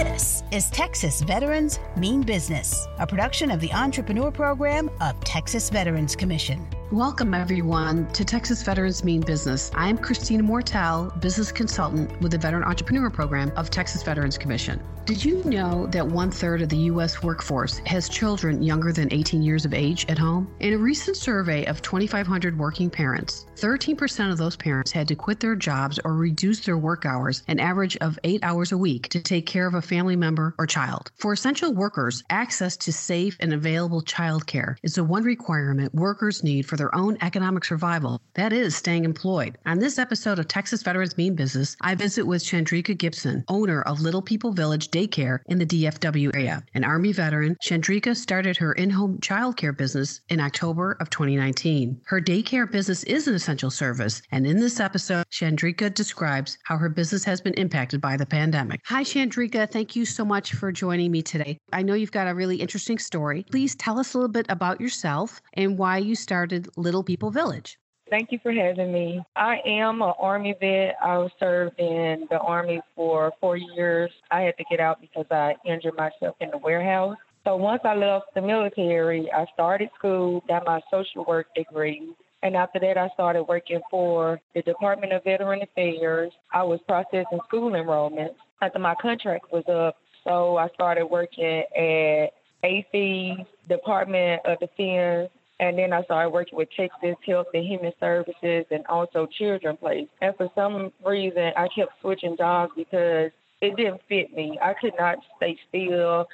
This is Texas Veterans Mean Business, a production of the Entrepreneur Program of Texas Veterans Commission. Welcome, everyone, to Texas Veterans Mean Business. I'm Christina Mortel, business consultant with the Veteran Entrepreneur Program of Texas Veterans Commission. Did you know that one third of the U.S. workforce has children younger than 18 years of age at home? In a recent survey of 2,500 working parents, 13% of those parents had to quit their jobs or reduce their work hours an average of eight hours a week to take care of a family member or child. For essential workers, access to safe and available childcare is the one requirement workers need for their own economic survival. That is, staying employed. On this episode of Texas Veterans Mean Business, I visit with Shandreca Gibson, owner of Little People Village Daycare in the DFW area. An Army veteran, Shandreca started her in home childcare business in October of 2019. Her daycare business is an essential service, and in this episode, Shandreca describes how her business has been impacted by the pandemic. Hi, Shandreca. Thank you so much for joining me today. I know you've got a really interesting story. Please tell us a little bit about yourself and why you started Little People Village. Thank you for having me. I am an Army vet. I was served in the Army for four years. I had to get out because I injured myself in the warehouse. So once I left the military, I started school, got my social work degree. And after that, I started working for the Department of Veteran Affairs. I was processing school enrollments after my contract was up. So I started working at AC, Department of Defense, and then I started working with Texas Health and Human Services and also Children Place. And for some reason, I kept switching jobs because it didn't fit me. I could not stay still.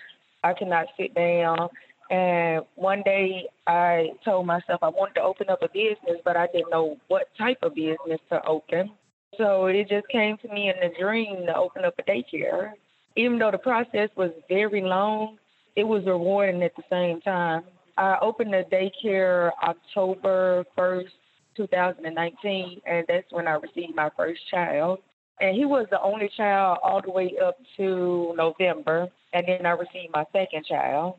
I could not sit down. And one day I told myself I wanted to open up a business, but I didn't know what type of business to open. So it just came to me in a dream to open up a daycare. Even though the process was very long, it was rewarding at the same time. I opened the daycare October 1st, 2019, and that's when I received my first child. And he was the only child all the way up to November, and then I received my second child.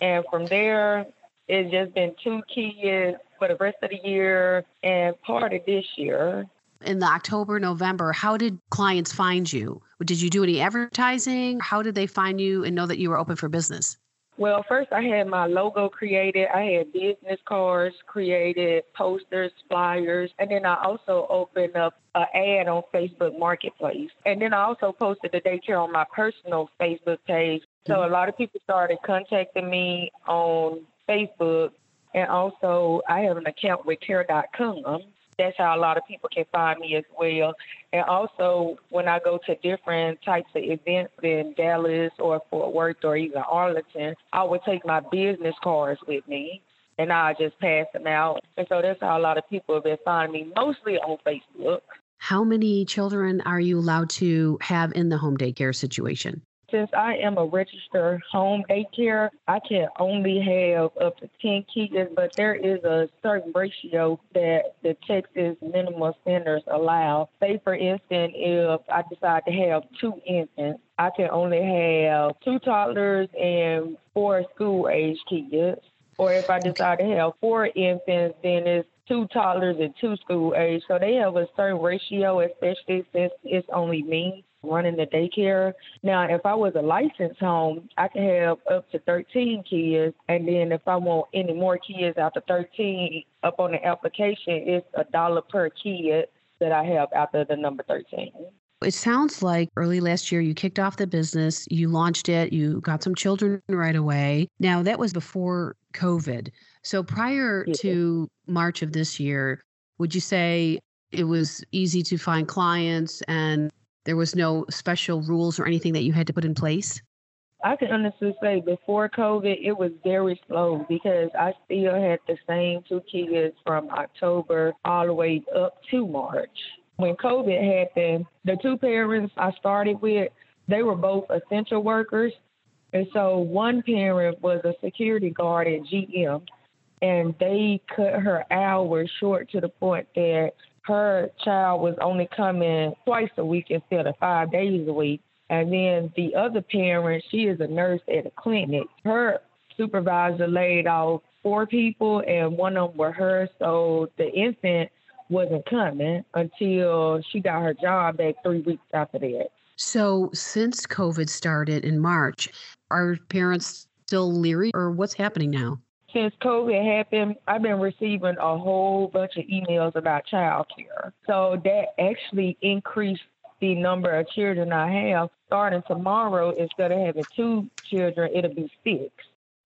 And from there, it's just been two kids for the rest of the year and part of this year. In the October, November, how did clients find you? Did you do any advertising? How did they find you and know that you were open for business? Well, first I had my logo created. I had business cards created, posters, flyers, and then I also opened up an ad on Facebook Marketplace. And then I also posted the daycare on my personal Facebook page. So a lot of people started contacting me on Facebook. And also I have an account with care.com that's how a lot of people can find me as well. And also, when I go to different types of events in Dallas or Fort Worth or even Arlington, I would take my business cards with me and I just pass them out. And so that's how a lot of people have been finding me, mostly on Facebook. How many children are you allowed to have in the home daycare situation? Since I am a registered home daycare, I can only have up to 10 kids, but there is a certain ratio that the Texas minimum standards allow. Say, for instance, if I decide to have two infants, I can only have two toddlers and four school age kids. Or if I decide to have four infants, then it's two toddlers and two school age. So they have a certain ratio, especially since it's only me running the daycare. Now, if I was a licensed home, I could have up to 13 kids. And then if I want any more kids after 13, up on the application, it's a dollar per kid that I have after the number 13. It sounds like early last year you kicked off the business, you launched it, you got some children right away. Now, that was before COVID. So prior yeah. to March of this year, would you say it was easy to find clients and there was no special rules or anything that you had to put in place? I can honestly say before COVID, it was very slow because I still had the same two kids from October all the way up to March. When COVID happened, the two parents I started with, they were both essential workers. And so one parent was a security guard at GM, and they cut her hours short to the point that her child was only coming twice a week instead of five days a week. And then the other parent, she is a nurse at a clinic. Her supervisor laid off four people, and one of them were her. So the infant wasn't coming until she got her job back three weeks after that. So, since COVID started in March, are parents still leery or what's happening now? Since COVID happened, I've been receiving a whole bunch of emails about childcare. So that actually increased the number of children I have. Starting tomorrow, instead of having two children, it'll be six.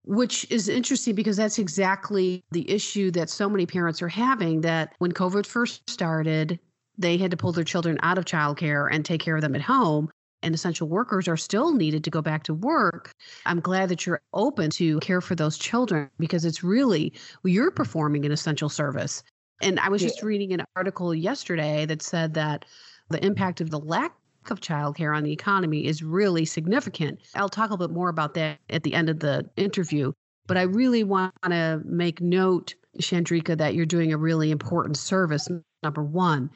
Which is interesting because that's exactly the issue that so many parents are having. That when COVID first started, they had to pull their children out of childcare and take care of them at home. And essential workers are still needed to go back to work. I'm glad that you're open to care for those children because it's really, you're performing an essential service. And I was yeah. just reading an article yesterday that said that the impact of the lack of childcare on the economy is really significant. I'll talk a little bit more about that at the end of the interview. But I really want to make note, Shandreca, that you're doing a really important service, number one.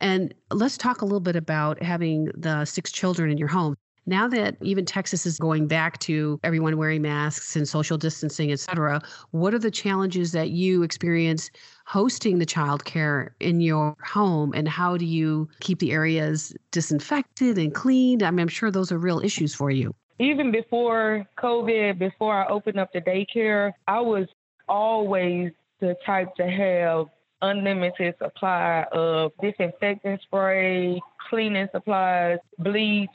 And let's talk a little bit about having the six children in your home. Now that even Texas is going back to everyone wearing masks and social distancing, et cetera, what are the challenges that you experience hosting the child care in your home? And how do you keep the areas disinfected and cleaned? I mean, I'm sure those are real issues for you. Even before COVID, before I opened up the daycare, I was always the type to have unlimited supply of disinfectant spray, cleaning supplies, bleach,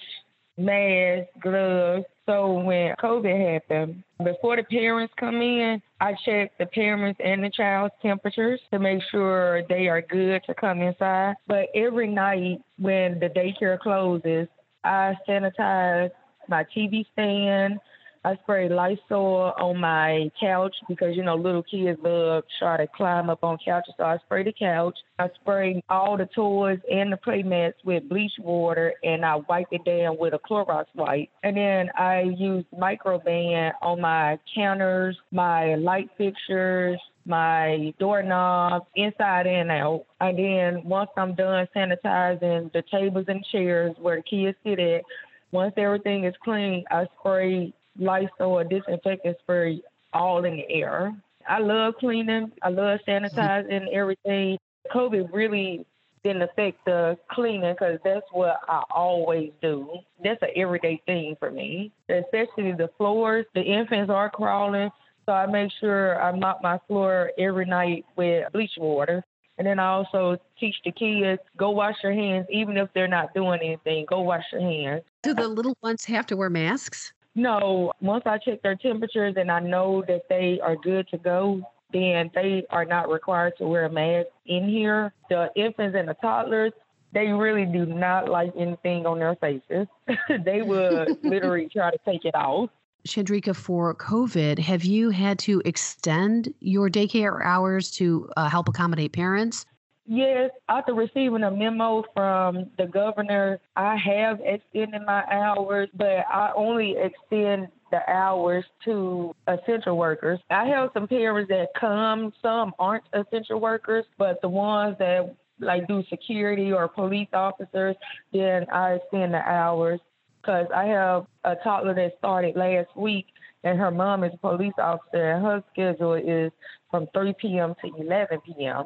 masks, gloves. So when COVID happened, before the parents come in, I check the parents and the child's temperatures to make sure they are good to come inside. But every night when the daycare closes, I sanitize my TV stand, I spray Lysol on my couch because you know little kids love try to climb up on couches. So I spray the couch. I spray all the toys and the play mats with bleach water, and I wipe it down with a Clorox wipe. And then I use microban on my counters, my light fixtures, my doorknobs inside and out. And then once I'm done sanitizing the tables and chairs where the kids sit at, once everything is clean, I spray Lysol or disinfectant spray all in the air. I love cleaning. I love sanitizing everything. COVID really didn't affect the cleaning because that's what I always do. That's an everyday thing for me, especially the floors. The infants are crawling, so I make sure I mop my floor every night with bleach water. And then I also teach the kids go wash your hands, even if they're not doing anything. Go wash your hands. Do the little ones have to wear masks? No, once I check their temperatures and I know that they are good to go, then they are not required to wear a mask in here. The infants and the toddlers, they really do not like anything on their faces. they would literally try to take it off. Shandreca, for COVID, have you had to extend your daycare hours to uh, help accommodate parents? Yes, after receiving a memo from the governor, I have extended my hours, but I only extend the hours to essential workers. I have some parents that come, some aren't essential workers, but the ones that like do security or police officers, then I extend the hours because I have a toddler that started last week and her mom is a police officer and her schedule is from 3 p.m. to 11 p.m.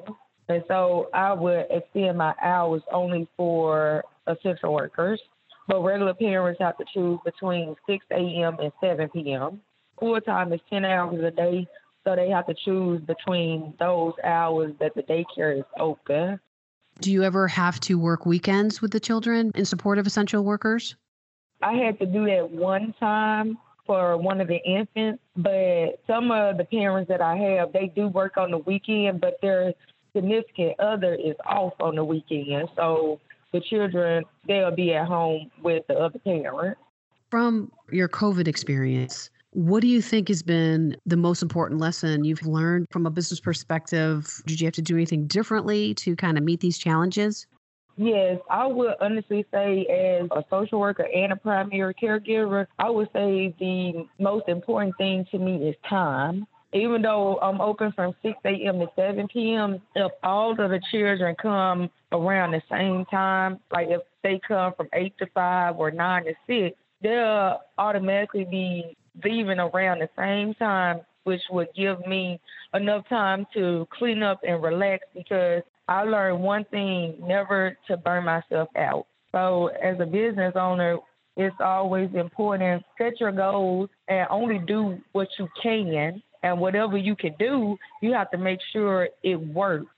And so I would extend my hours only for essential workers. But regular parents have to choose between 6 a.m. and 7 p.m. Full time is 10 hours a day, so they have to choose between those hours that the daycare is open. Do you ever have to work weekends with the children in support of essential workers? I had to do that one time for one of the infants, but some of the parents that I have, they do work on the weekend, but they're significant other is off on the weekend. So the children, they'll be at home with the other parent. From your COVID experience, what do you think has been the most important lesson you've learned from a business perspective? Did you have to do anything differently to kind of meet these challenges? Yes, I would honestly say, as a social worker and a primary caregiver, I would say the most important thing to me is time even though I'm open from 6 a.m. to 7 p.m., if all of the children come around the same time, like if they come from 8 to 5 or 9 to 6, they'll automatically be leaving around the same time, which would give me enough time to clean up and relax because I learned one thing never to burn myself out. So as a business owner, it's always important set your goals and only do what you can and whatever you can do you have to make sure it works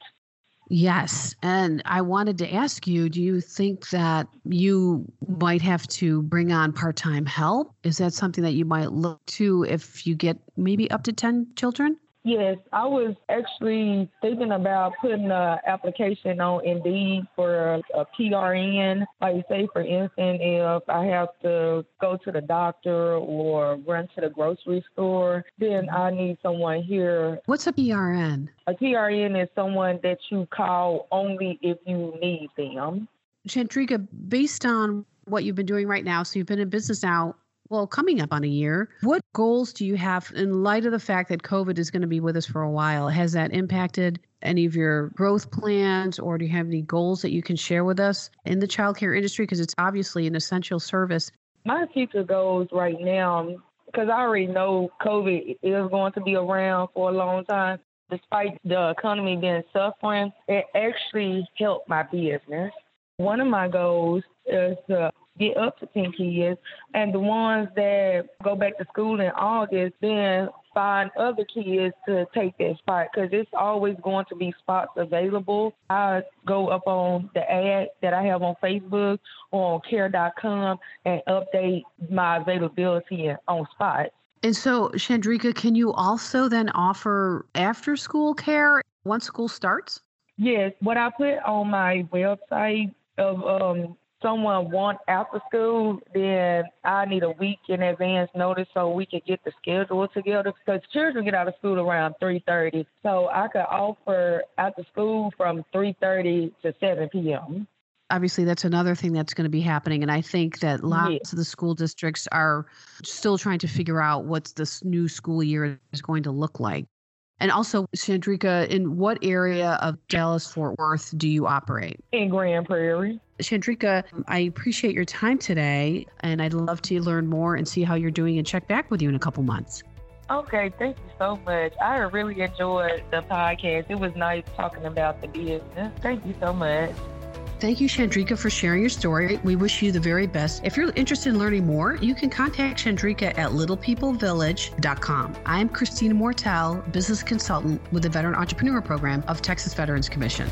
Yes. And I wanted to ask you do you think that you might have to bring on part time help? Is that something that you might look to if you get maybe up to 10 children? Yes, I was actually thinking about putting an application on Indeed for a, PRN. Like, say, for instance, if I have to go to the doctor or run to the grocery store, then mm-hmm. I need someone here. What's a PRN? A PRN is someone that you call only if you need them. Shandreca, based on what you've been doing right now, so you've been in business now well, coming up on a year, what goals do you have in light of the fact that COVID is going to be with us for a while? Has that impacted any of your growth plans, or do you have any goals that you can share with us in the childcare industry? Because it's obviously an essential service. My future goals right now, because I already know COVID is going to be around for a long time, despite the economy being suffering, it actually helped my business. One of my goals is to get up to 10 kids. And the ones that go back to school in August, then find other kids to take that spot because it's always going to be spots available. I go up on the ad that I have on Facebook or on care.com and update my availability on spots. And so, Shandreca, can you also then offer after school care once school starts? Yes. What I put on my website of um, someone want after school, then I need a week in advance notice so we can get the schedule together because children get out of school around 3.30. So I could offer after school from 3.30 to 7 p.m. Obviously, that's another thing that's going to be happening. And I think that lots yeah. of the school districts are still trying to figure out what this new school year is going to look like. And also, Shandreca, in what area of Dallas Fort Worth do you operate? In Grand Prairie. Shandreca, I appreciate your time today, and I'd love to learn more and see how you're doing and check back with you in a couple months. Okay, thank you so much. I really enjoyed the podcast. It was nice talking about the business. Thank you so much. Thank you, Shandreca, for sharing your story. We wish you the very best. If you're interested in learning more, you can contact Shandreca at littlepeoplevillage.com. I'm Christina Mortel, business consultant with the Veteran Entrepreneur Program of Texas Veterans Commission.